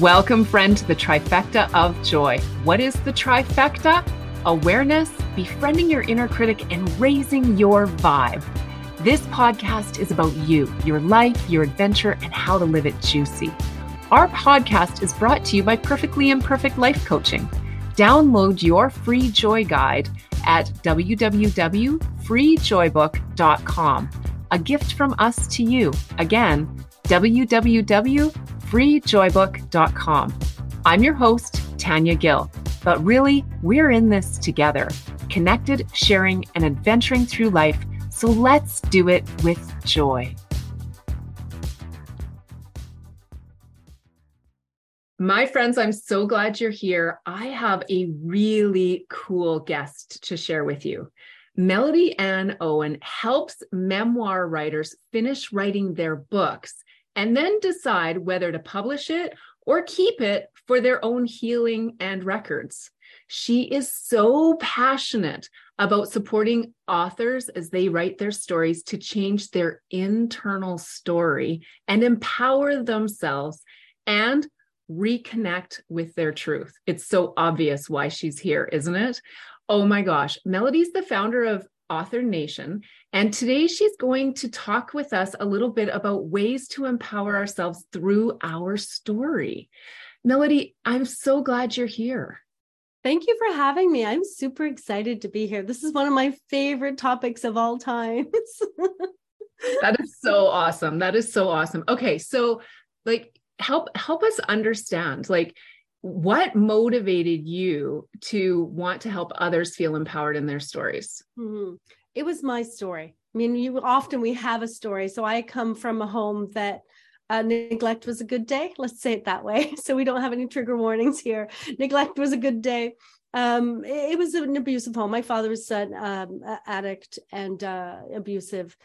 Welcome, friend, to the trifecta of joy. What is the trifecta? Awareness, befriending your inner critic, and raising your vibe. This podcast is about you, your life, your adventure, and how to live it juicy. Our podcast is brought to you by Perfectly Imperfect Life Coaching. Download your free joy guide at www.freejoybook.com. A gift from us to you. Again, www.freejoybook.com. I'm your host, Tanya Gill, but really, we're in this together, connected, sharing, and adventuring through life. So let's do it with joy. My friends, I'm so glad you're here. I have a really cool guest to share with you. Melody Ann Owen helps memoir writers finish writing their books and then decide whether to publish it or keep it for their own healing and records. She is so passionate about supporting authors as they write their stories to change their internal story and empower themselves and reconnect with their truth. It's so obvious why she's here, isn't it? Oh my gosh. Melody's the founder of Author Nation. And today she's going to talk with us a little bit about ways to empower ourselves through our story. Melody, I'm so glad you're here. Thank you for having me. I'm super excited to be here. This is one of my favorite topics of all times. that is so awesome. That is so awesome. Okay, so like help help us understand like what motivated you to want to help others feel empowered in their stories? Mm-hmm. it was my story. I mean you often we have a story. So i come from a home that uh, neglect was a good day. Let's say it that way. So we don't have any trigger warnings here. Neglect was a good day. Um, it, it, was an abusive home. My father was an um, addict and uh, abusive.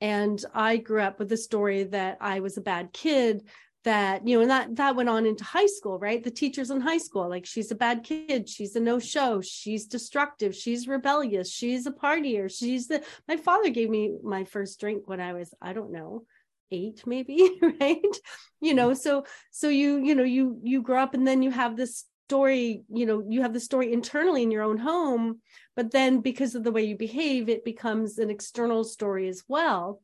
And i grew up with the story that i was a bad kid that you know and that that went on into high school right? The teachers in high school like she's a bad kid. She's a no show she's destructive. She's rebellious. She's a partier. She's the my father gave me my first drink when i was i don't know eight maybe right? You know so so you you know you you grow up and then you have this story you know you have the story internally in your own home but then because of the way you behave it becomes an external story as well.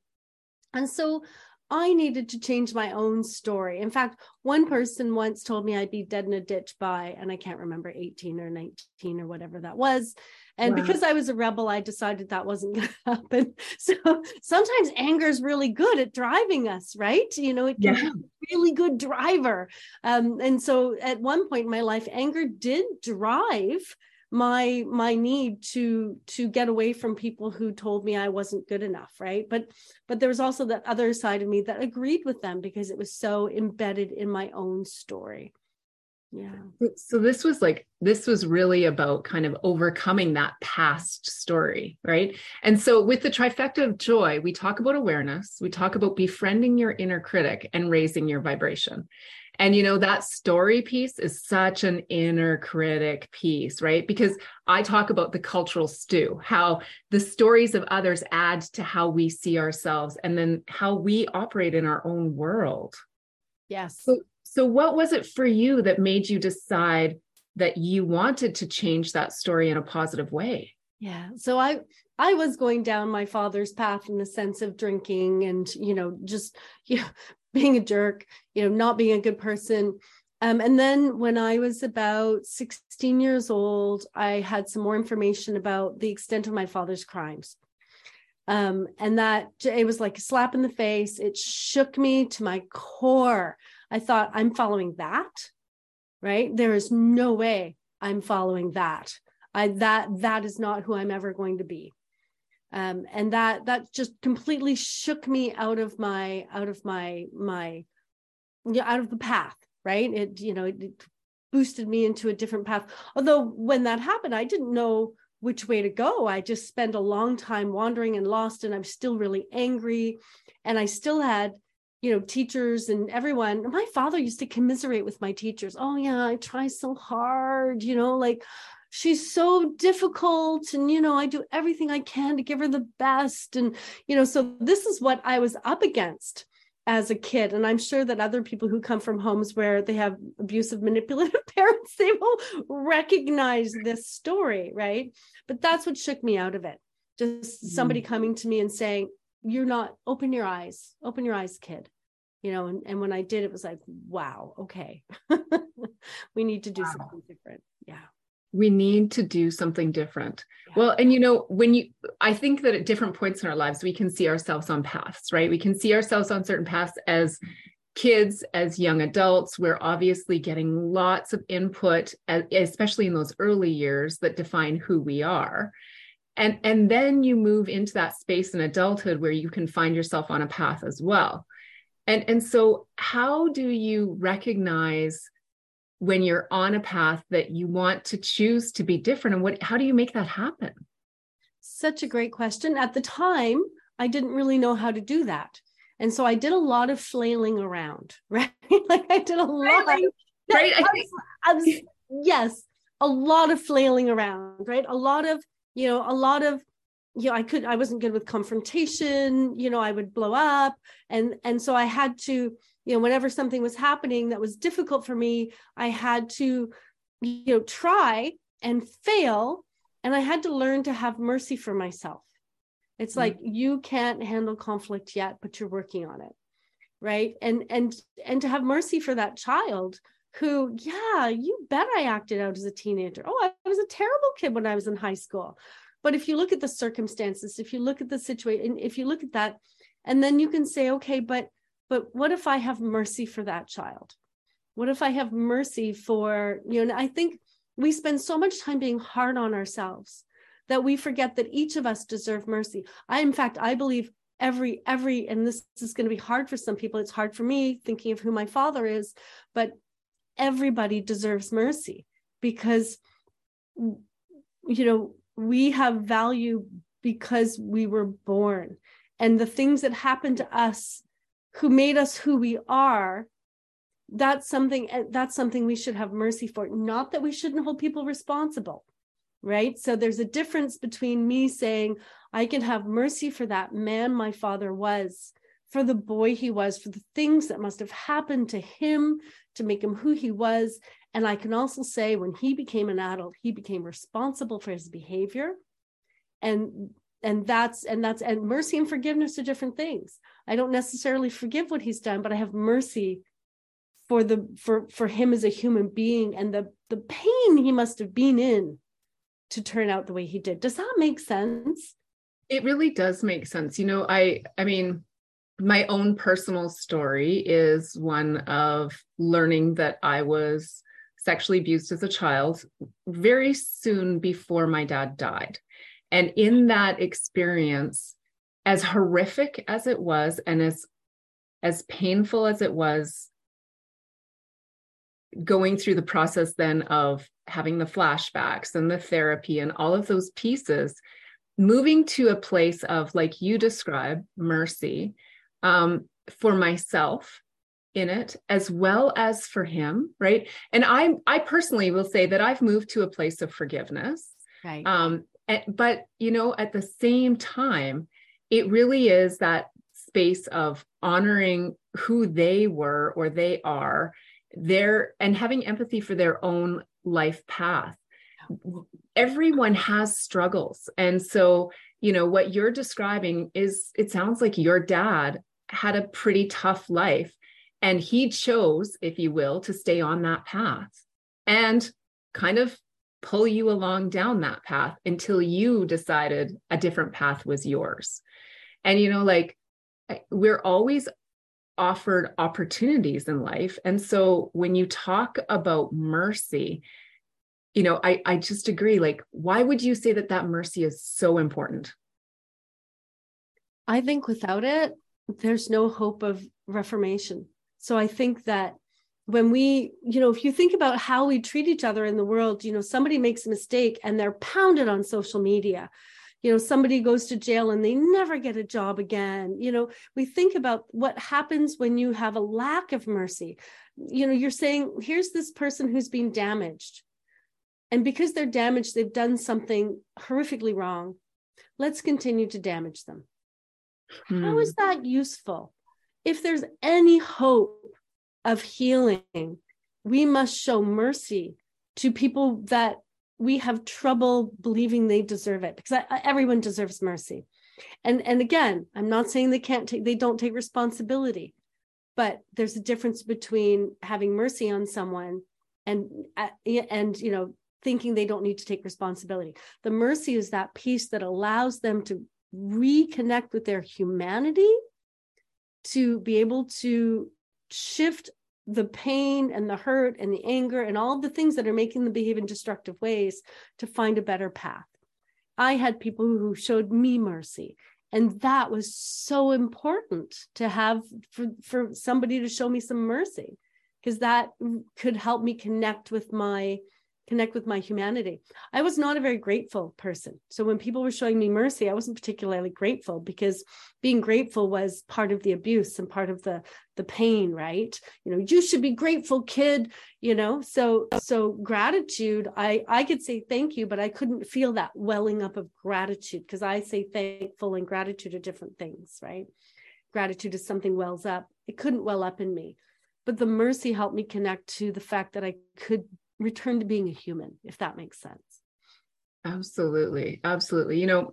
And so I needed to change my own story. In fact, one person once told me I'd be dead in a ditch by, and I can't remember 18 or 19 or whatever that was. And wow. because I was a rebel, I decided that wasn't going to happen. So sometimes anger is really good at driving us, right? You know, it can yeah. be a really good driver. Um, and so at one point in my life, anger did drive my my need to to get away from people who told me I wasn't good enough right? But but there was also that other side of me that agreed with them because it was so embedded in my own story. Yeah. So this was like this was really about kind of overcoming that past story right? And so with the trifecta of joy we talk about awareness we talk about befriending your inner critic and raising your vibration and you know, that story piece is such an inner critic piece, right? Because I talk about the cultural stew, how the stories of others add to how we see ourselves and then how we operate in our own world. Yes. So, so what was it for you that made you decide that you wanted to change that story in a positive way? Yeah. So I I was going down my father's path in the sense of drinking and you know just you know, being a jerk, you know, not being a good person. Um, and then when I was about 16 years old, I had some more information about the extent of my father's crimes. Um, and that it was like a slap in the face. It shook me to my core. I thought, I'm following that, right? There is no way I'm following that. I that that is not who I'm ever going to be um, and that that just completely shook me out of my out of my my yeah out of the path right? It you know it, it boosted me into a different path. Although when that happened i didn't know which way to go. I just spent a long time wandering and lost and i'm still really angry. And i still had you know teachers and everyone. My father used to commiserate with my teachers. Oh yeah i try so hard you know like she's so difficult and you know i do everything i can to give her the best. And you know so this is what i was up against as a kid. And i'm sure that other people who come from homes where they have abusive manipulative parents they will recognize this story right? But that's what shook me out of it. Just somebody mm coming to me and saying you're not open your eyes open your eyes kid. You know and, and when i did it was like wow okay. We need to do wow. something different. Yeah we need to do something different. Yeah. well and you know when you i think that at different points in our lives we can see ourselves on paths right? We can see ourselves on certain paths as kids as young adults. We're obviously getting lots of input especially in those early years that define who we are. And and then you move into that space in adulthood where you can find yourself on a path as well. And and so how do you recognize when you're on a path that you want to choose to be different and what how do you make that happen? Such a great question. At the time i didn't really know how to do that. And so i did a lot of flailing around right? Like i did a lot right, right? I was, I was, yes a lot of flailing around right? A lot of you know a lot of you know i could i wasn't good with confrontation you know i would blow up and and so i had to you know whenever something was happening that was difficult for me i had to you know try and fail and i had to learn to have mercy for myself. It's mm-hmm. like you can't handle conflict yet but you're working on it right? And and and to have mercy for that child who yeah you bet i acted out as a teenager. Oh i was a terrible kid when i was in high school. But if you look at the circumstances if you look at the situation if you look at that and then you can say okay but but what if i have mercy for that child? What if i have mercy for you know i think we spend so much time being hard on ourselves that we forget that each of us deserve mercy. I in fact i believe every every and this is going to be hard for some people it's hard for me thinking of who my father is but everybody deserves mercy because you know we have value because we were born. And the things that happen to us who made us who we are that's something eh, that's something we should have mercy for. Not that we shouldn't hold people responsible right? So there's a difference between me saying i can have mercy for that man my father was for the boy he was for the things that must have happened to him to make him who he was. And i can also say when he became an adult he became responsible for his behavior. And and that's and that's and mercy and forgiveness are different things. I don't necessarily forgive what he's done but i have mercy for the for for him as a human being and the the pain he must have been in to turn out the way he did. Does that make sense? It really does make sense. You know i i mean my own personal story is one of learning that i was sexually abused as a child very soon before my dad died and in that experience, as horrific as it was and as as painful as it was going through the process then of having the flashbacks and the therapy and all of those pieces moving to a place of like you describe mercy um, for myself in it as well as for him right? And i i personally will say that i've moved to a place of forgiveness right. um but you know at the same time it really is that space of honoring who they were or they are there and having empathy for their own life path. Everyone has struggles. And so you know what you're describing is it sounds like your dad had a pretty tough life and he chose if you will to stay on that path and kind of pull you along down that path until you decided a different path was yours. And, you know, like we're always offered opportunities in life. And so when you talk about mercy, you know, I, I just agree. Like, why would you say that that mercy is so important? I think without it, there's no hope of reformation. So I think that when we you know if you think about how we treat each other in the world you know somebody makes a mistake and they're pounded on social media. You know somebody goes to jail and they never get a job again. You know we think about what happens when you have a lack of mercy. You know you're saying here's this person who's been damaged. And because they're damaged they've done something horrifically wrong. Let's continue to damage them. Hmm. how is that useful? If there's any hope of healing, we must show mercy to people that we have trouble believing they deserve it because I, everyone deserves mercy. And and again, I'm not saying they can't take they don't take responsibility, but there's a difference between having mercy on someone and and you know thinking they don't need to take responsibility. The mercy is that piece that allows them to reconnect with their humanity to be able to shift the pain and the hurt and the anger and all the things that are making them behave in destructive ways to find a better path. I had people who showed me mercy. And that was so important to have for, for somebody to show me some mercy, because that could help me connect with my connect with my humanity. I was not a very grateful person. So when people were showing me mercy, I wasn't particularly grateful because being grateful was part of the abuse and part of the the pain, right? You know, you should be grateful, kid, you know. So so gratitude, I I could say thank you, but I couldn't feel that welling up of gratitude because I say thankful and gratitude are different things, right? Gratitude is something wells up. It couldn't well up in me. But the mercy helped me connect to the fact that I could return to being a human, if that makes sense. Absolutely. Absolutely. You know,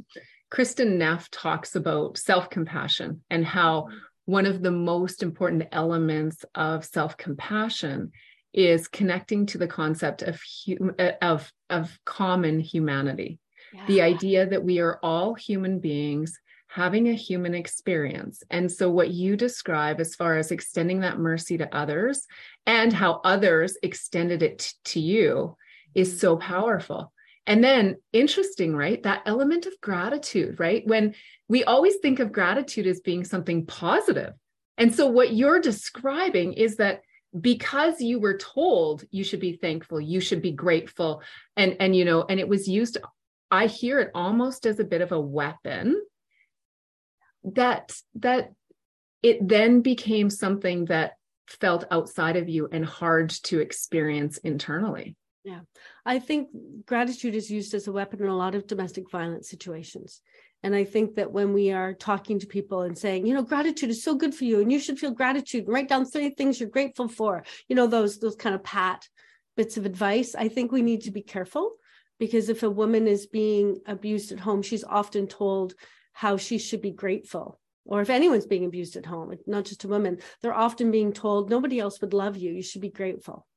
Kristin Neff talks about self compassion and how one of the most important elements of self compassion is connecting to the concept of hum- uh, of of common humanity yeah. the idea that we are all human beings having a human experience. And so, what you describe as far as extending that mercy to others and how others extended it t- to you is so powerful. And then, interesting, right? That element of gratitude, right? When we always think of gratitude as being something positive. And so, what you're describing is that because you were told you should be thankful, you should be grateful, and and you know, and it was used. I hear it almost as a bit of a weapon that that it then became something that felt outside of you and hard to experience internally. Yeah. I think gratitude is used as a weapon in a lot of domestic violence situations. And i think that when we are talking to people and saying you know gratitude is so good for you and you should feel gratitude and write down three things you're grateful for you know those those kind of pat bits of advice i think we need to be careful because if a woman is being abused at home she's often told how she should be grateful. Or if anyone's being abused at home not just a woman they're often being told nobody else would love you. You should be grateful.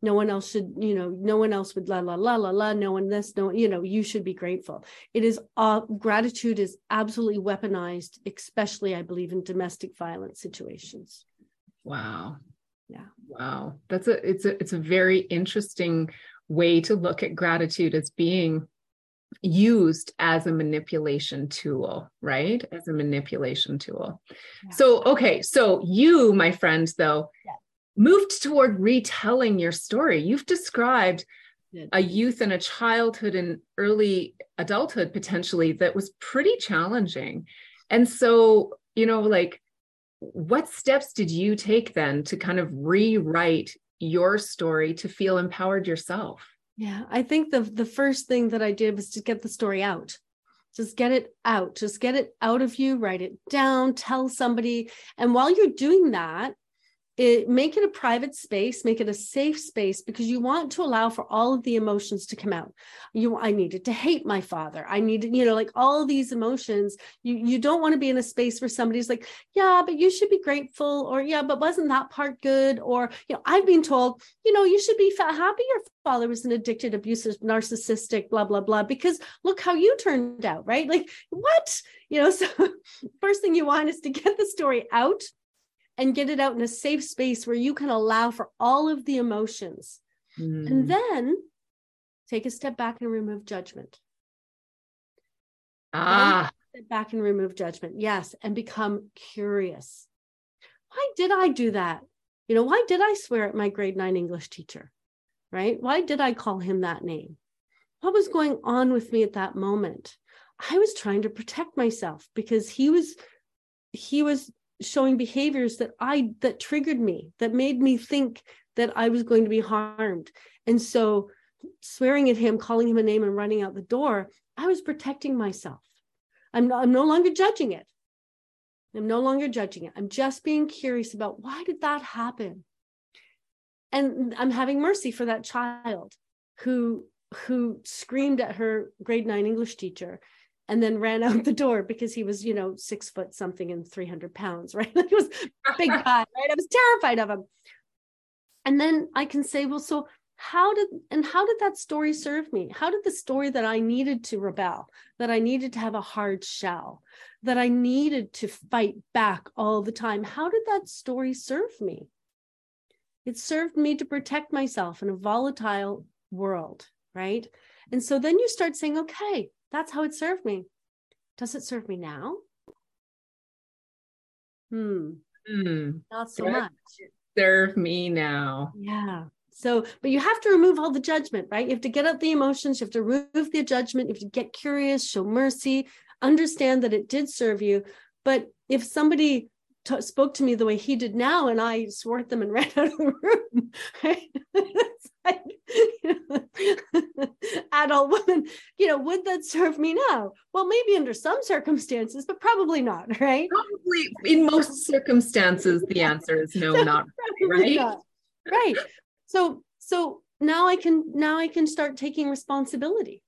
No one else should you know no one else would la la la la la no one this no you know you should be grateful. It is uh, gratitude is absolutely weaponized especially i believe in domestic violence situations. Wow. Yeah. Wow. That's a it's a it's a very interesting way to look at gratitude as being used as a manipulation tool, right? As a manipulation tool. Yeah. So, okay, so you, my friends, though, yeah. moved toward retelling your story. You've described a youth and a childhood and early adulthood potentially that was pretty challenging. And so, you know, like, what steps did you take then to kind of rewrite your story to feel empowered yourself? Yeah, I think the the first thing that I did was to get the story out. Just get it out. Just get it out of you, write it down, tell somebody. And while you're doing that, it, make it a private space make it a safe space because you want to allow for all of the emotions to come out. You i needed to hate my father. I needed you know like all these emotions. You you don't want to be in a space where somebody's like yeah but you should be grateful or yeah but wasn't that part good? Or you know i've been told you know you should be happy your father was an addicted abusive narcissistic blah blah blah because look how you turned out right? Like what? You know so first thing you want is to get the story out and get it out in a safe space where you can allow for all of the emotions. Mm. And then take a step back and remove judgment. Ah. Step back and remove judgment. Yes. And become curious. Why did I do that? You know, why did I swear at my grade nine English teacher? Right? Why did I call him that name? What was going on with me at that moment? I was trying to protect myself because he was he was showing behaviors that I that triggered me, that made me think that I was going to be harmed. And so swearing at him, calling him a name and running out the door, I was protecting myself. I'm, I'm no longer judging it. I'm no longer judging it. I'm just being curious about why did that happen? And I'm having mercy for that child who who screamed at her grade 9 English teacher and then ran out the door because he was, you know, six foot something and 300 pounds, right? Like he was a big guy, right? I was terrified of him. And then I can say, well, so how did and how did that story serve me how did the story that i needed to rebel that i needed to have a hard shell that i needed to fight back all the time how did that story serve me it served me to protect myself in a volatile world right and so then you start saying okay that's how it served me does it serve me now hmm, hmm. not so much serve me now yeah so, but you have to remove all the judgment, right? You have to get up the emotions, you have to remove the judgment, you have to get curious, show mercy, understand that it did serve you. But if somebody t- spoke to me the way he did now and I swore at them and ran out of the room, right? like, you know, adult woman, you know, would that serve me now? Well, maybe under some circumstances, but probably not, right? Probably in most circumstances, the answer is no, not right. Not. Right so so now i can now i can start taking responsibility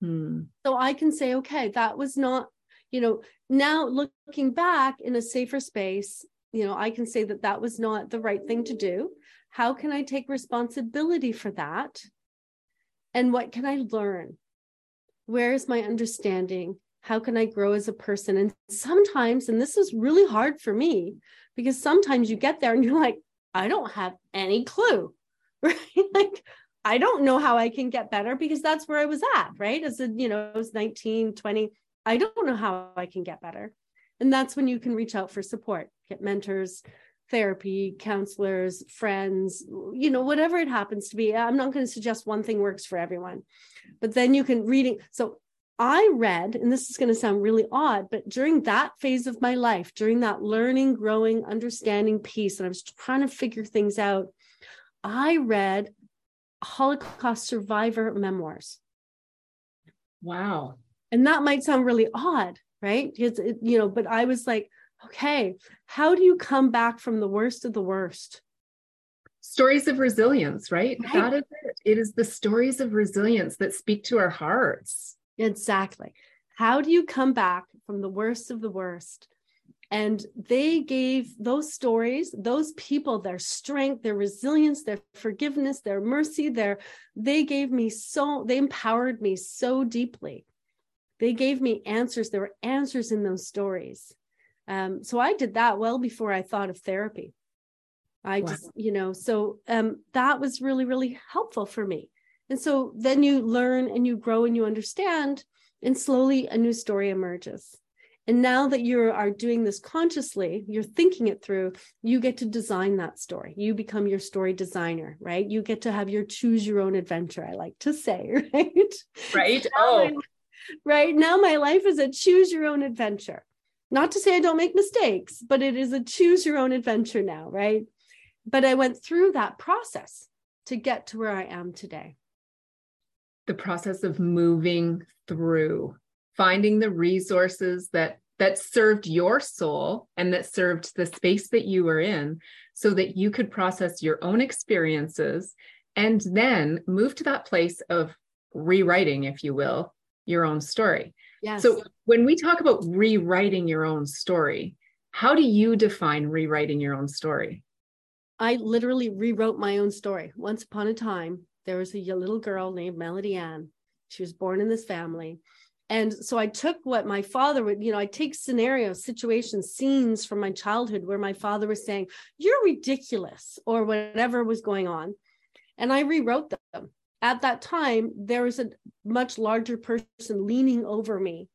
hmm. so i can say okay that was not you know now looking back in a safer space you know i can say that that was not the right thing to do how can i take responsibility for that and what can i learn where is my understanding how can i grow as a person and sometimes and this is really hard for me because sometimes you get there and you're like i don't have any clue right? like I don't know how I can get better because that's where I was at, right? As a, you know, I was 19, 20. I don't know how I can get better. And that's when you can reach out for support, get mentors, therapy, counselors, friends, you know, whatever it happens to be. I'm not going to suggest one thing works for everyone, but then you can reading. So I read, and this is going to sound really odd, but during that phase of my life, during that learning, growing, understanding piece, and I was trying to figure things out, I read Holocaust survivor memoirs. Wow. And that might sound really odd, right? It's, it, you know, but I was like, okay, how do you come back from the worst of the worst? Stories of resilience, right? right. That is it. It is the stories of resilience that speak to our hearts. Exactly. How do you come back from the worst of the worst and they gave those stories, those people, their strength, their resilience, their forgiveness, their mercy, their they gave me so, they empowered me so deeply. They gave me answers. There were answers in those stories. Um, so I did that well before I thought of therapy. I wow. just, you know, so um, that was really, really helpful for me. And so then you learn and you grow and you understand, and slowly a new story emerges. And now that you are doing this consciously, you're thinking it through, you get to design that story. You become your story designer, right? You get to have your choose your own adventure, I like to say, right? Right. oh. Right. Now my life is a choose your own adventure. Not to say I don't make mistakes, but it is a choose your own adventure now, right? But I went through that process to get to where I am today. The process of moving through finding the resources that that served your soul and that served the space that you were in so that you could process your own experiences and then move to that place of rewriting if you will your own story yes. so when we talk about rewriting your own story how do you define rewriting your own story i literally rewrote my own story once upon a time there was a little girl named melody ann she was born in this family and so I took what my father would, you know, I take scenarios, situations, scenes from my childhood where my father was saying, You're ridiculous, or whatever was going on. And I rewrote them. At that time, there was a much larger person leaning over me,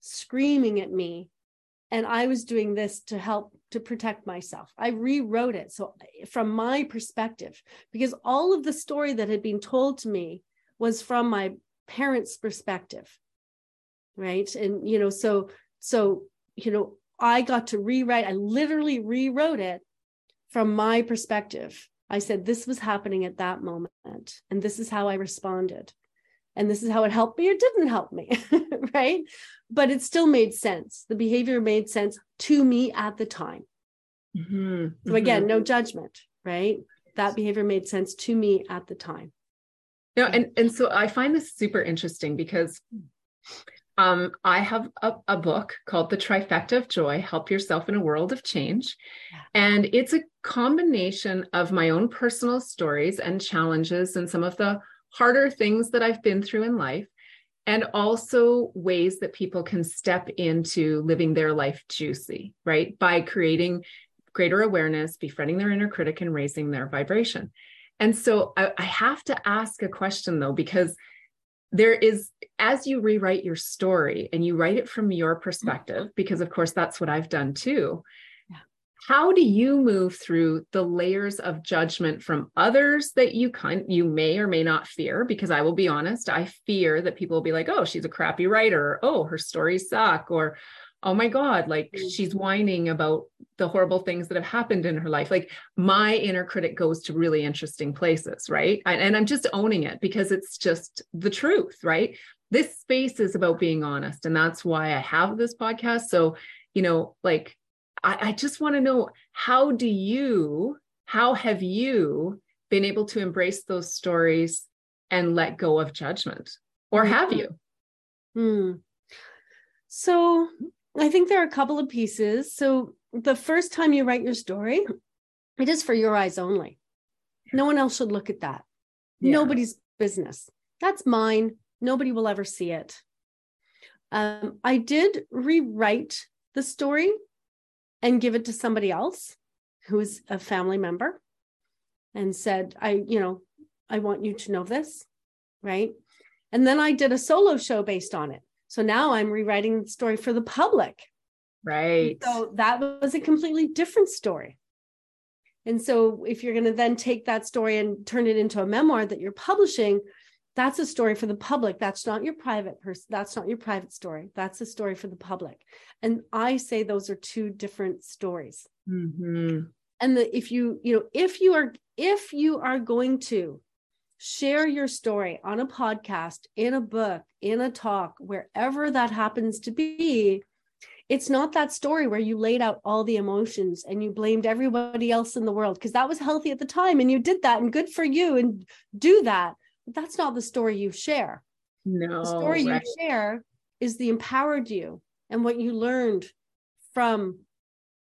screaming at me. And I was doing this to help to protect myself. I rewrote it. So, from my perspective, because all of the story that had been told to me was from my parents' perspective right and you know so so you know i got to rewrite i literally rewrote it from my perspective i said this was happening at that moment and this is how i responded and this is how it helped me or didn't help me, right? But it still made sense. The behavior made sense to me at the time. Mm-hmm. So again, mm-hmm. no judgment, right? That behavior made sense to me at the time. No, and and so I find this super interesting because um, I have a, a, book called The Trifecta of Joy Help Yourself in a World of Change. And it's a combination of my own personal stories and challenges and some of the harder things that I've been through in life, and also ways that people can step into living their life juicy, right? By creating greater awareness, befriending their inner critic, and raising their vibration. And so I, I have to ask a question though, because there is as you rewrite your story and you write it from your perspective mm-hmm. because of course that's what i've done too. Yeah. how do you move through the layers of judgment from others that you kind you may or may not fear? Because i will be honest i fear that people will be like oh she's a crappy writer or, oh her stories suck or oh my god like mm. she's whining about the horrible things that have happened in her life like my inner critic goes to really interesting places right and i'm just owning it because it's just the truth right this space is about being honest and that's why i have this podcast so you know like i, I just want to know how do you how have you been able to embrace those stories and let go of judgment or mm-hmm. have you hmm. so I think there are a couple of pieces. So the first time you write your story, it is for your eyes only. No one else should look at that. Yeah. Nobody's business. That's mine. Nobody will ever see it. Um, I did rewrite the story and give it to somebody else who is a family member and said, I, you know, I want you to know this. Right. And then I did a solo show based on it. So now I'm rewriting the story for the public. Right. So that was a completely different story. And so if you're going to then take that story and turn it into a memoir that you're publishing, that's a story for the public. That's not your private person. That's not your private story. That's a story for the public. And I say those are two different stories. Mm-hmm. And the, if you, you know, if you are, if you are going to share your story on a podcast, in a book, in a talk, wherever that happens to be, it's not that story where you laid out all the emotions and you blamed everybody else in the world because that was healthy at the time and you did that and good for you and do that. But that's not the story you share. No. The story right. you share is the empowered you and what you learned from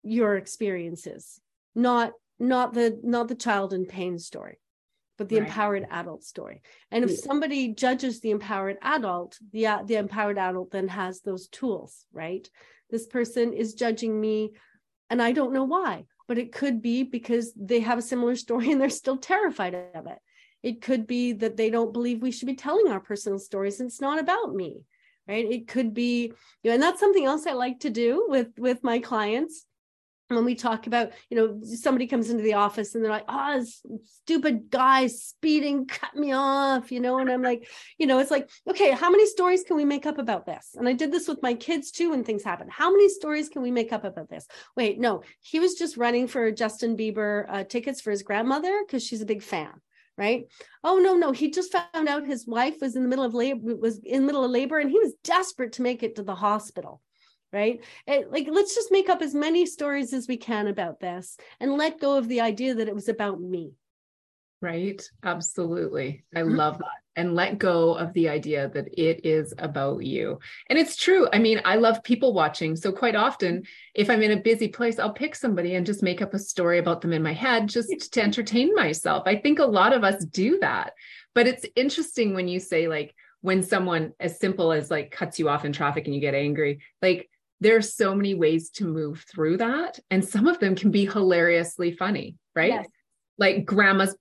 your experiences, not not the not the child in pain story but the right. empowered adult story. And if somebody judges the empowered adult, the uh, the empowered adult then has those tools, right? This person is judging me and I don't know why, but it could be because they have a similar story and they're still terrified of it. It could be that they don't believe we should be telling our personal stories and it's not about me, right? It could be, you know, and that's something else I like to do with with my clients when we talk about, you know, somebody comes into the office and they're like, oh, stupid guy speeding, cut me off, you know, and I'm like, you know, it's like, okay, how many stories can we make up about this? And I did this with my kids too when things happen. How many stories can we make up about this? Wait, no, he was just running for Justin Bieber uh, tickets for his grandmother because she's a big fan right oh no no he just found out his wife was in the middle of labor was in the middle of labor and he was desperate to make it to the hospital right? It, like, let's just make up as many stories as we can about this and let go of the idea that it was about me. Right. Absolutely. I mm-hmm. love that. And let go of the idea that it is about you. And it's true. I mean, I love people watching. So, quite often, if I'm in a busy place, I'll pick somebody and just make up a story about them in my head just to entertain myself. I think a lot of us do that. But it's interesting when you say, like, when someone as simple as like cuts you off in traffic and you get angry, like there's so many ways to move through that and some of them can be hilariously funny right? Yes. like grandma's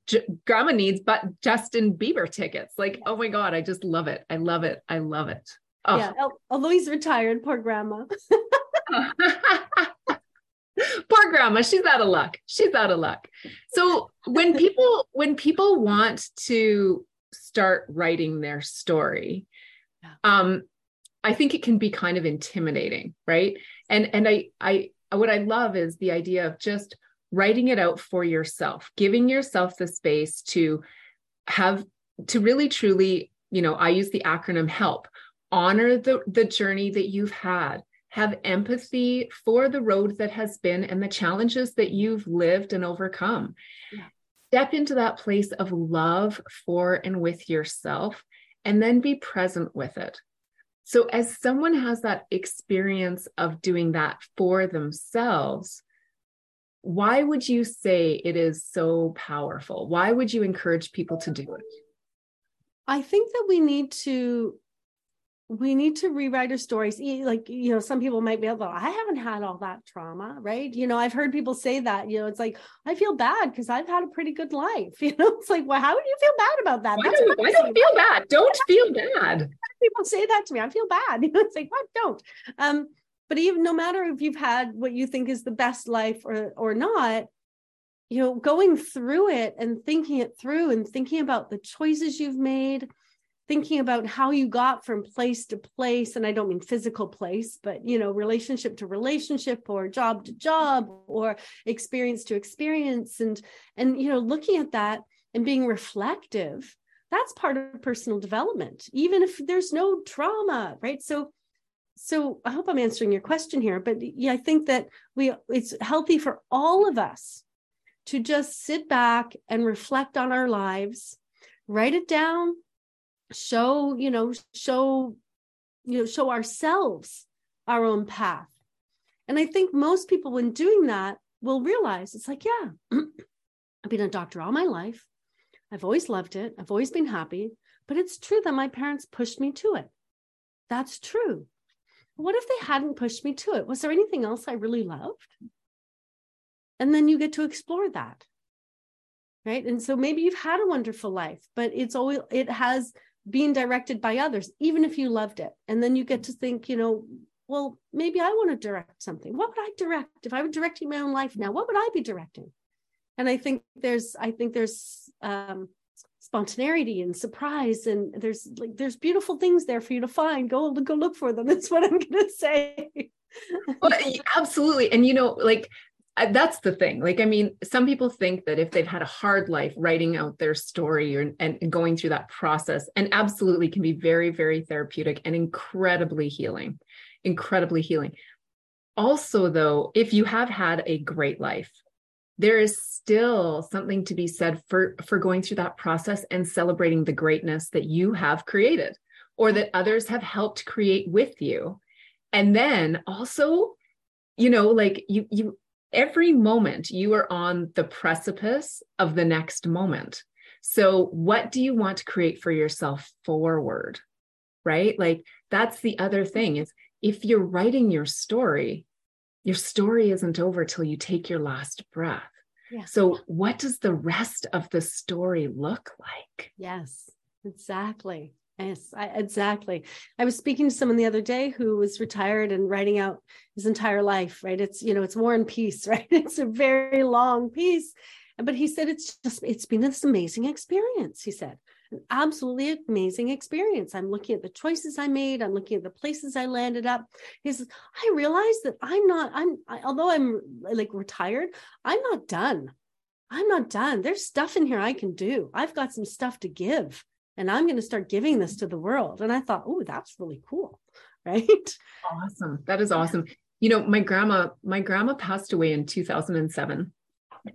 grandma needs but justin bieber tickets. Like oh my god i just love it. I love it. I love it. Oh. yeah although he's retired poor grandma. Poor grandma she's out of luck. She's out of luck. So when people when people want to start writing their story um I think it can be kind of intimidating, right? And and I I what I love is the idea of just writing it out for yourself, giving yourself the space to have to really truly you know, I use the acronym HELP. Honor the, the journey that you've had. Have empathy for the road that has been and the challenges that you've lived and overcome. Yeah. Step into that place of love for and with yourself, and then be present with it. So, as someone has that experience of doing that for themselves, why would you say it is so powerful? Why would you encourage people to do it? I think that we need to we need to rewrite our stories like you know some people might be able i haven't had all that trauma right? You know i've heard people say that you know it's like i feel bad because i've had a pretty good life. You know it's like well how do you feel bad about that? Why, don't, why don't feel bad? Don't feel bad people say that to me. I feel bad. You know it's like what? Don't. Um but even no matter if you've had what you think is the best life or or not you know going through it and thinking it through and thinking about the choices you've made thinking about how you got from place to place and i don't mean physical place but you know relationship to relationship or job to job or experience to experience and and you know looking at that and being reflective that's part of personal development even if there's no trauma right so so I hope I'm answering your question here, but yeah, I think that we it's healthy for all of us to just sit back and reflect on our lives, write it down, show, you know, show, you know, show ourselves our own path. And I think most people, when doing that, will realize it's like, yeah, I've been a doctor all my life. I've always loved it. I've always been happy. But it's true that my parents pushed me to it. That's true what if they hadn't pushed me to it? Was there anything else I really loved? And then you get to explore that. Right. And so maybe you've had a wonderful life, but it's always, it has been directed by others, even if you loved it. And then you get to think, you know, well, maybe I want to direct something. What would I direct? If I were directing my own life now, what would I be directing? And I think there's, I think there's, um, spontaneity and surprise and there's like there's beautiful things there for you to find. Go go look for them. That's what i'm going to say. Well, absolutely. And you know like that's the thing. Like i mean some people think that if they've had a hard life writing out their story or, and, and going through that process and absolutely can be very very therapeutic and incredibly healing incredibly healing. Also though if you have had a great life there is still something to be said for for going through that process and celebrating the greatness that you have created or that others have helped create with you. And then also you know like you you every moment you are on the precipice of the next moment. So what do you want to create for yourself forward right? Like that's the other thing is if you're writing your story your story isn't over till you take your last breath. Yeah. So, what does the rest of the story look like? Yes, exactly. Yes, I, exactly. I was speaking to someone the other day who was retired and writing out his entire life, right? It's, you know, it's War and Peace, right? It's a very long piece. But he said it's just, it's been this amazing experience, he said absolutely amazing experience. I'm looking at the choices I made. I'm looking at the places I landed up. He says, I realize that I'm not, I'm, I, although I'm like retired, I'm not done. I'm not done. There's stuff in here I can do. I've got some stuff to give and I'm going to start giving this to the world. And I thought, oh, that's really cool. Right. Awesome. That is awesome. You know, my grandma, my grandma passed away in 2007.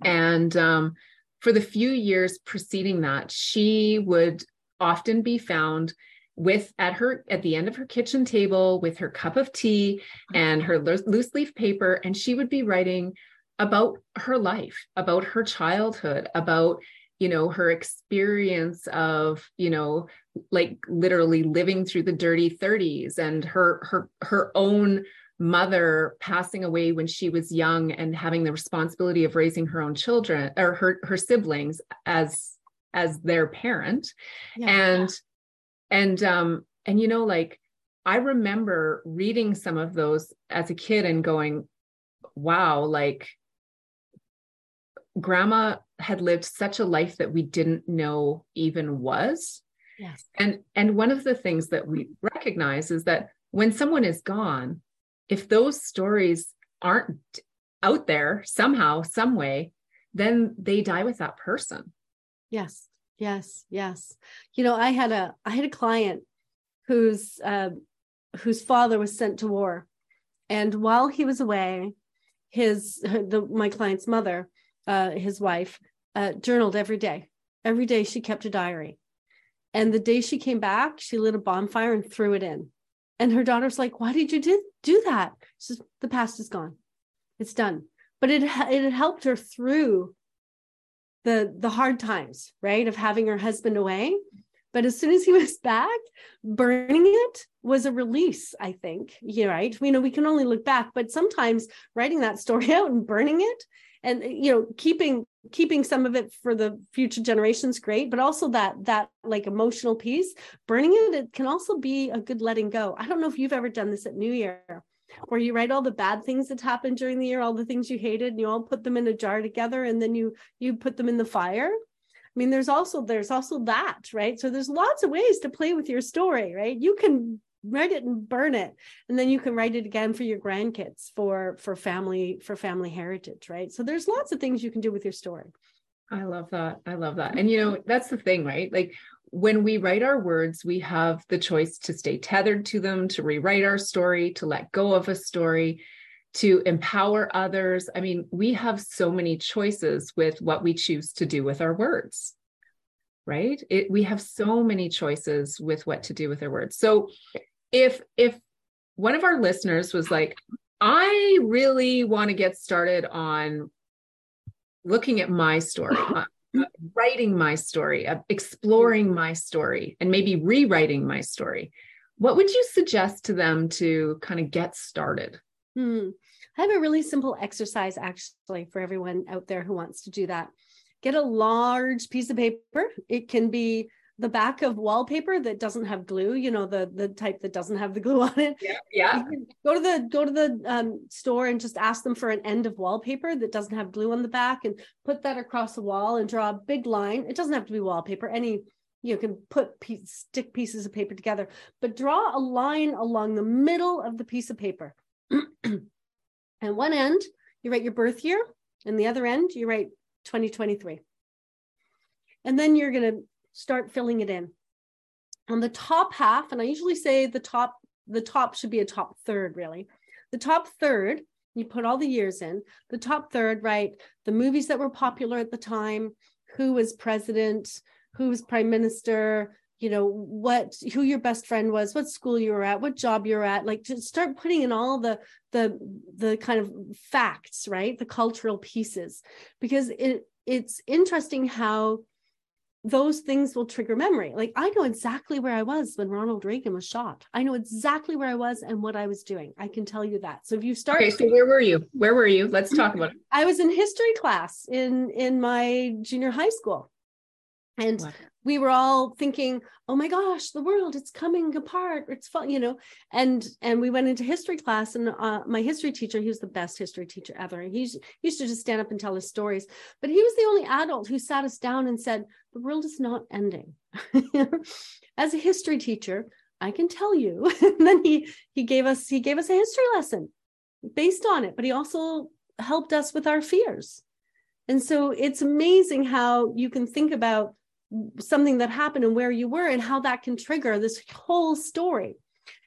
And, um, for the few years preceding that, she would often be found with at her at the end of her kitchen table with her cup of tea and her loose leaf paper and she would be writing about her life about her childhood about you know her experience of you know like literally living through the dirty 30s and her her her own mother passing away when she was young and having the responsibility of raising her own children or her her siblings as as their parent. Yeah, and yeah. and um and you know like i remember reading some of those as a kid and going wow like grandma had lived such a life that we didn't know even was. Yes. And and one of the things that we recognize is that when someone is gone if those stories aren't out there somehow, some way, then they die with that person. Yes. Yes, yes. You know, I had a I had a client whose uh, whose father was sent to war, and while he was away, his the my client's mother, uh, his wife, uh, journaled every day. Every day she kept a diary, and the day she came back, she lit a bonfire and threw it in. And her daughter's like, "Why did you do do that?" She says, "The past is gone, it's done." But it it helped her through the the hard times, right, of having her husband away. But as soon as he was back, burning it was a release, I think. Yeah, right. You know, we can only look back, but sometimes writing that story out and burning it and you know, keeping keeping some of it for the future generations great but also that that like emotional piece burning it it can also be a good letting go i don't know if you've ever done this at new year where you write all the bad things that happened during the year, all the things you hated, and you all put them in a jar together, and then you you put them in the fire. I mean, there's also there's also that, right? So there's lots of ways to play with your story, right? You can write it and burn it and then you can write it again for your grandkids for for family for family heritage right so there's lots of things you can do with your story i love that i love that and you know that's the thing right like when we write our words, we have the choice to stay tethered to them, to rewrite our story, to let go of a story, to empower others. I mean, we have so many choices with what we choose to do with our words, right? It, we have so many choices with what to do with our words. So if if one of our listeners was like, I really want to get started on looking at my story, writing my story, exploring my story, and maybe rewriting my story, what would you suggest to them to kind of get started? Hmm. I have a really simple exercise actually for everyone out there who wants to do that. Get a large piece of paper. It can be the back of wallpaper that doesn't have glue you know the the type that doesn't have the glue on it. Yeah, yeah. go to the go to the um, store and just ask them for an end of wallpaper that doesn't have glue on the back and put that across the wall and draw a big line. It doesn't have to be wallpaper. Any you can put piece, stick pieces of paper together but draw a line along the middle of the piece of paper. And one end you write your birth year. And the other end you write 2023 and then you're going to start filling it in. On the top half, and I usually say the top, the top should be a top third, really. The top third, you put all the years in. The top third, right? The movies that were popular at the time, who was president, who was prime minister, you know what who your best friend was what school you were at what job you were at like to start putting in all the the the kind of facts right the cultural pieces because it it's interesting how those things will trigger memory. Like I know exactly where I was when Ronald Reagan was shot. I know exactly where I was and what I was doing. I can tell you that. So if you start Okay, so where were you? Where were you? Let's talk about it. I was in history class in in my junior high school. And what? we were all thinking, "Oh my gosh, the world it's coming apart. It's fun, you know." And and we went into history class, and uh, my history teacher, he was the best history teacher ever. He's, he used to just stand up and tell us stories, but he was the only adult who sat us down and said, "The world is not ending." As a history teacher, I can tell you. and then he he gave us he gave us a history lesson based on it, but he also helped us with our fears. And so it's amazing how you can think about something that happened and where you were and how that can trigger this whole story.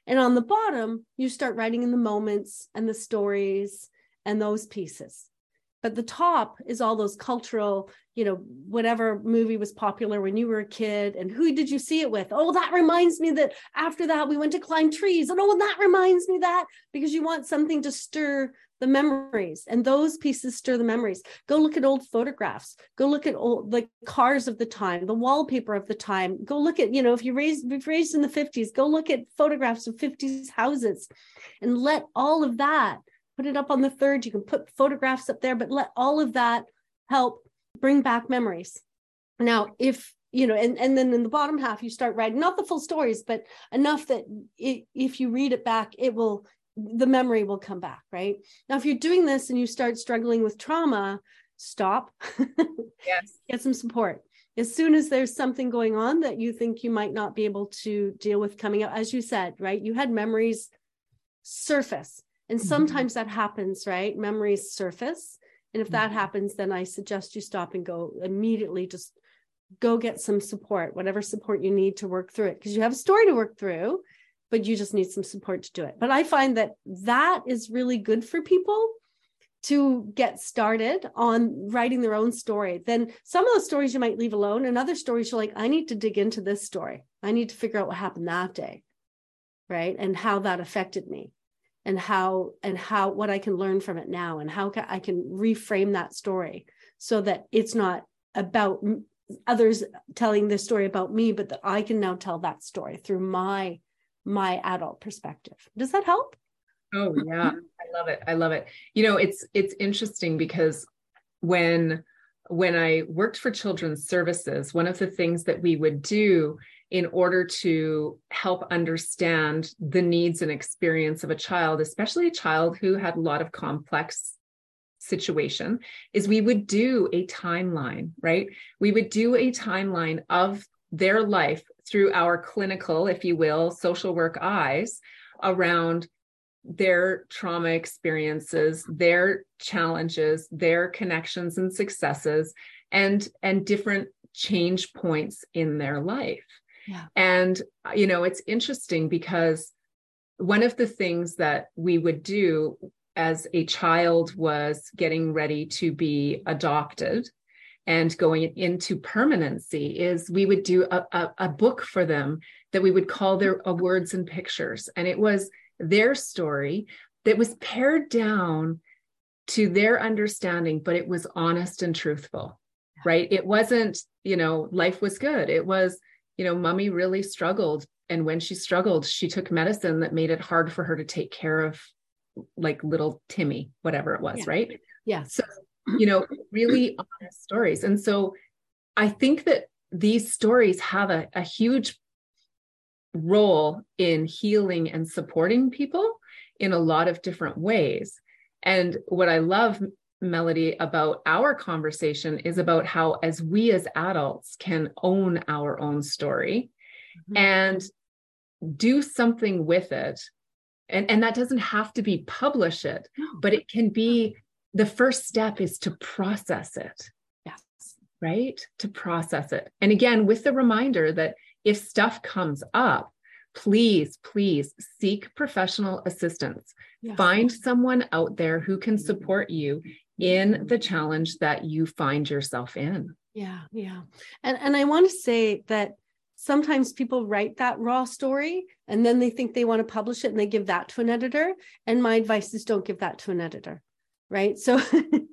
And on the bottom, you start writing in the moments and the stories and those pieces. But the top is all those cultural, you know, whatever movie was popular when you were a kid and who did you see it with? Oh, that reminds me that after that we went to climb trees. And oh, that reminds me that because you want something to stir the memories and those pieces stir the memories go look at old photographs go look at old the cars of the time the wallpaper of the time go look at you know if you raised if raised in the 50s go look at photographs of 50s houses and let all of that put it up on the third you can put photographs up there but let all of that help bring back memories now if you know and, and then in the bottom half you start writing not the full stories but enough that it, if you read it back it will the memory will come back, right? Now, if you're doing this and you start struggling with trauma, stop. yes. Get some support. As soon as there's something going on that you think you might not be able to deal with coming up, as you said, right? You had memories surface. And mm-hmm. sometimes mm-hmm. that happens, right? Memories surface. And if that mm-hmm. happens, then I suggest you stop and go immediately, just go get some support, whatever support you need to work through it, because you have a story to work through, but you just need some support to do it. But I find that that is really good for people to get started on writing their own story. Then some of those stories you might leave alone, and other stories you're like, I need to dig into this story. I need to figure out what happened that day, right? And how that affected me and how and how what I can learn from it now and how can, I can reframe that story so that it's not about others telling this story about me but that I can now tell that story through my my adult perspective. Does that help? Oh yeah, I love it. I love it. You know, it's it's interesting because when when I worked for children's services, one of the things that we would do in order to help understand the needs and experience of a child, especially a child who had a lot of complex situation, is we would do a timeline, right? We would do a timeline of their life through our clinical, if you will, social work eyes around their trauma experiences, their challenges, their connections and successes, and and different change points in their life. Yeah. And, uh, you know, it's interesting because one of the things that we would do as a child was getting ready to be adopted and going into permanency is we would do a, a, a book for them that we would call their uh, words and pictures. And it was their story that was pared down to their understanding, but it was honest and truthful, right? It wasn't, you know, life was good. It was, you know, mummy really struggled. And when she struggled, she took medicine that made it hard for her to take care of like little Timmy, whatever it was, yeah. right? Yeah. So, you know, really honest stories. And so I think that these stories have a, a huge role in healing and supporting people in a lot of different ways. And what I love Melody, about our conversation is about how, as we as adults can own our own story mm-hmm. and do something with it. And, and that doesn't have to be publish it, no. but it can be the first step is to process it. Yes. Right? To process it. And again, with the reminder that if stuff comes up, please, please seek professional assistance. Yes. Find someone out there who can support you in the challenge that you find yourself in. Yeah, yeah. And and I want to say that sometimes people write that raw story and then they think they want to publish it and they give that to an editor and my advice is don't give that to an editor. Right? So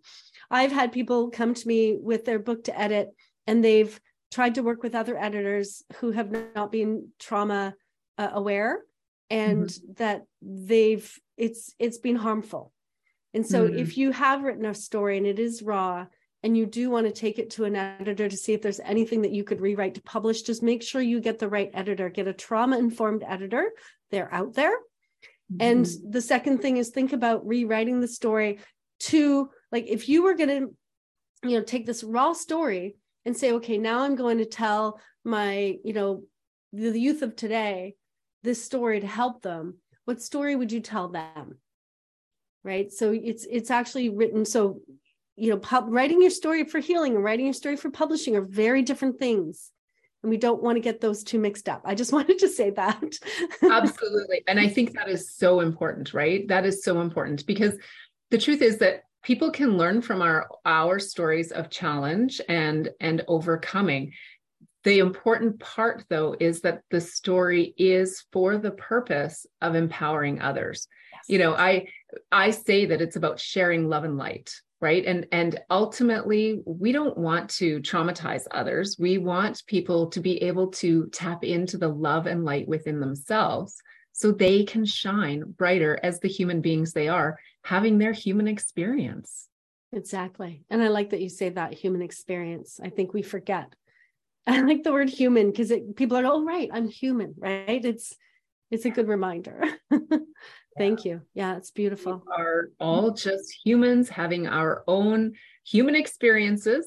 I've had people come to me with their book to edit and they've tried to work with other editors who have not been trauma uh, aware and mm-hmm. that they've it's it's been harmful and so mm-hmm. if you have written a story and it is raw and you do want to take it to an editor to see if there's anything that you could rewrite to publish, just make sure you get the right editor, get a trauma informed editor. They're out there. Mm-hmm. And the second thing is think about rewriting the story to like if you were going to you know take this raw story and say okay now i'm going to tell my you know the youth of today this story to help them what story would you tell them right? So it's it's actually written so you know pub, writing your story for healing and writing your story for publishing are very different things. And we don't want to get those two mixed up. I just wanted to say that. Absolutely. And i think that is so important right? That is so important because the truth is that people can learn from our our stories of challenge and and overcoming. The important part though is that the story is for the purpose of empowering others. You know i I say that it's about sharing love and light, right? And and ultimately, we don't want to traumatize others. We want people to be able to tap into the love and light within themselves so they can shine brighter as the human beings they are, having their human experience. Exactly. And I like that you say that human experience. I think we forget. I like the word human because people are, oh, right, I'm human, right? It's it's a good reminder. Thank you. Yeah, it's beautiful. We are all just humans having our own human experiences.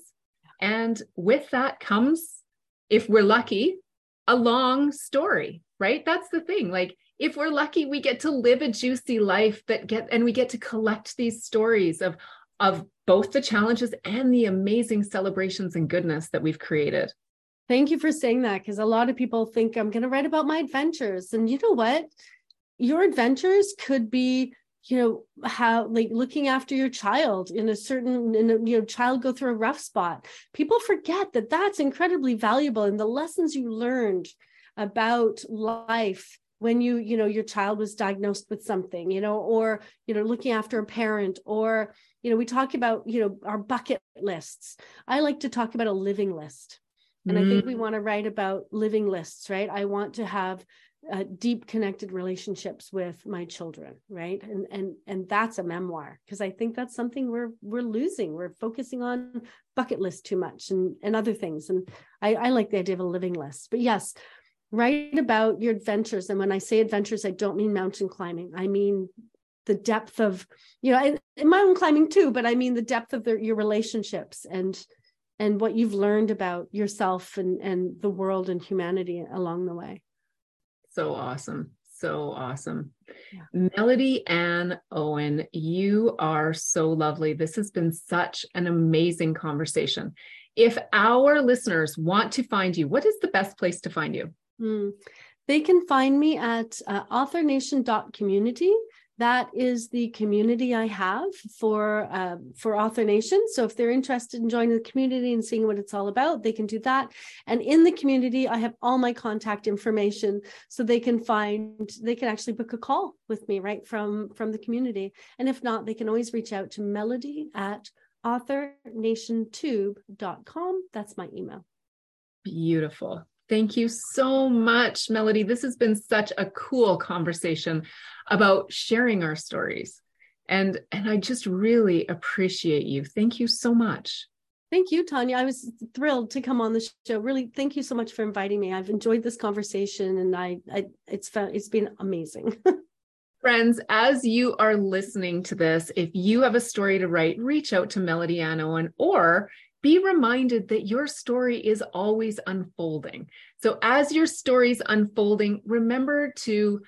And with that comes, if we're lucky, a long story, right? That's the thing. Like, if we're lucky, we get to live a juicy life that get, and we get to collect these stories of, of both the challenges and the amazing celebrations and goodness that we've created. Thank you for saying that because a lot of people think I'm going to write about my adventures. And you know what? Your adventures could be you know how like looking after your child in a certain in a, you know child go through a rough spot people forget that that's incredibly valuable and the lessons you learned about life when you you know your child was diagnosed with something you know or you know looking after a parent or you know we talk about you know our bucket lists i like to talk about a living list and mm. i think we mm. want to write about living lists right i want to have uh, deep connected relationships with my children right? And and and that's a memoir because i think that's something we're we're losing. We're focusing on bucket list too much and and other things. And i i like the idea of a living list. But yes write about your adventures. And when i say adventures i don't mean mountain climbing. I mean the depth of you know in mountain climbing too but i mean the depth of the, your relationships and and what you've learned about yourself and and the world and humanity along the way so awesome. So awesome. Yeah. Melody Ann Owen, you are so lovely. This has been such an amazing conversation. If our listeners want to find you, what is the best place to find you? Mm. They can find me at uh, authornation.community that is the community I have for uh, for Author Nation. So if they're interested in joining the community and seeing what it's all about, they can do that. And in the community, I have all my contact information, so they can find they can actually book a call with me right from from the community. And if not, they can always reach out to Melody at authornationtube.com. That's my email. Beautiful. Thank you so much, Melody. This has been such a cool conversation about sharing our stories. And, and I just really appreciate you. Thank you so much. Thank you, Tanya. I was thrilled to come on the show. Really, thank you so much for inviting me. I've enjoyed this conversation, and I, I it's it's been amazing. Friends, as you are listening to this, if you have a story to write, reach out to Melody Ann Owen, or be reminded that your story is always unfolding. So, as your story's unfolding, remember to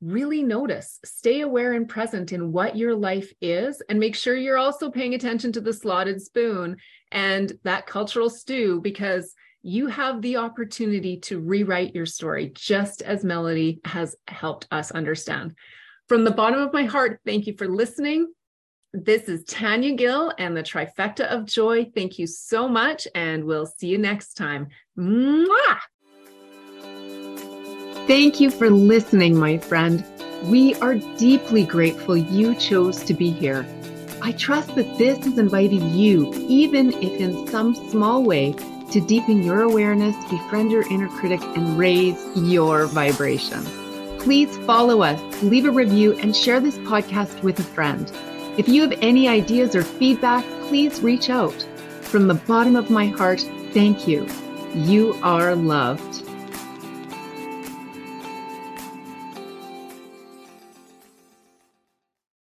really notice, stay aware and present in what your life is, and make sure you're also paying attention to the slotted spoon and that cultural stew because you have the opportunity to rewrite your story, just as Melody has helped us understand. From the bottom of my heart, thank you for listening. This is Tanya Gill and the Trifecta of Joy. Thank you so much, and we'll see you next time. Mwah! Thank you for listening, my friend. We are deeply grateful you chose to be here. I trust that this has invited you, even if in some small way, to deepen your awareness, befriend your inner critic, and raise your vibration. Please follow us, leave a review, and share this podcast with a friend. If you have any ideas or feedback, please reach out. From the bottom of my heart, thank you. You are loved.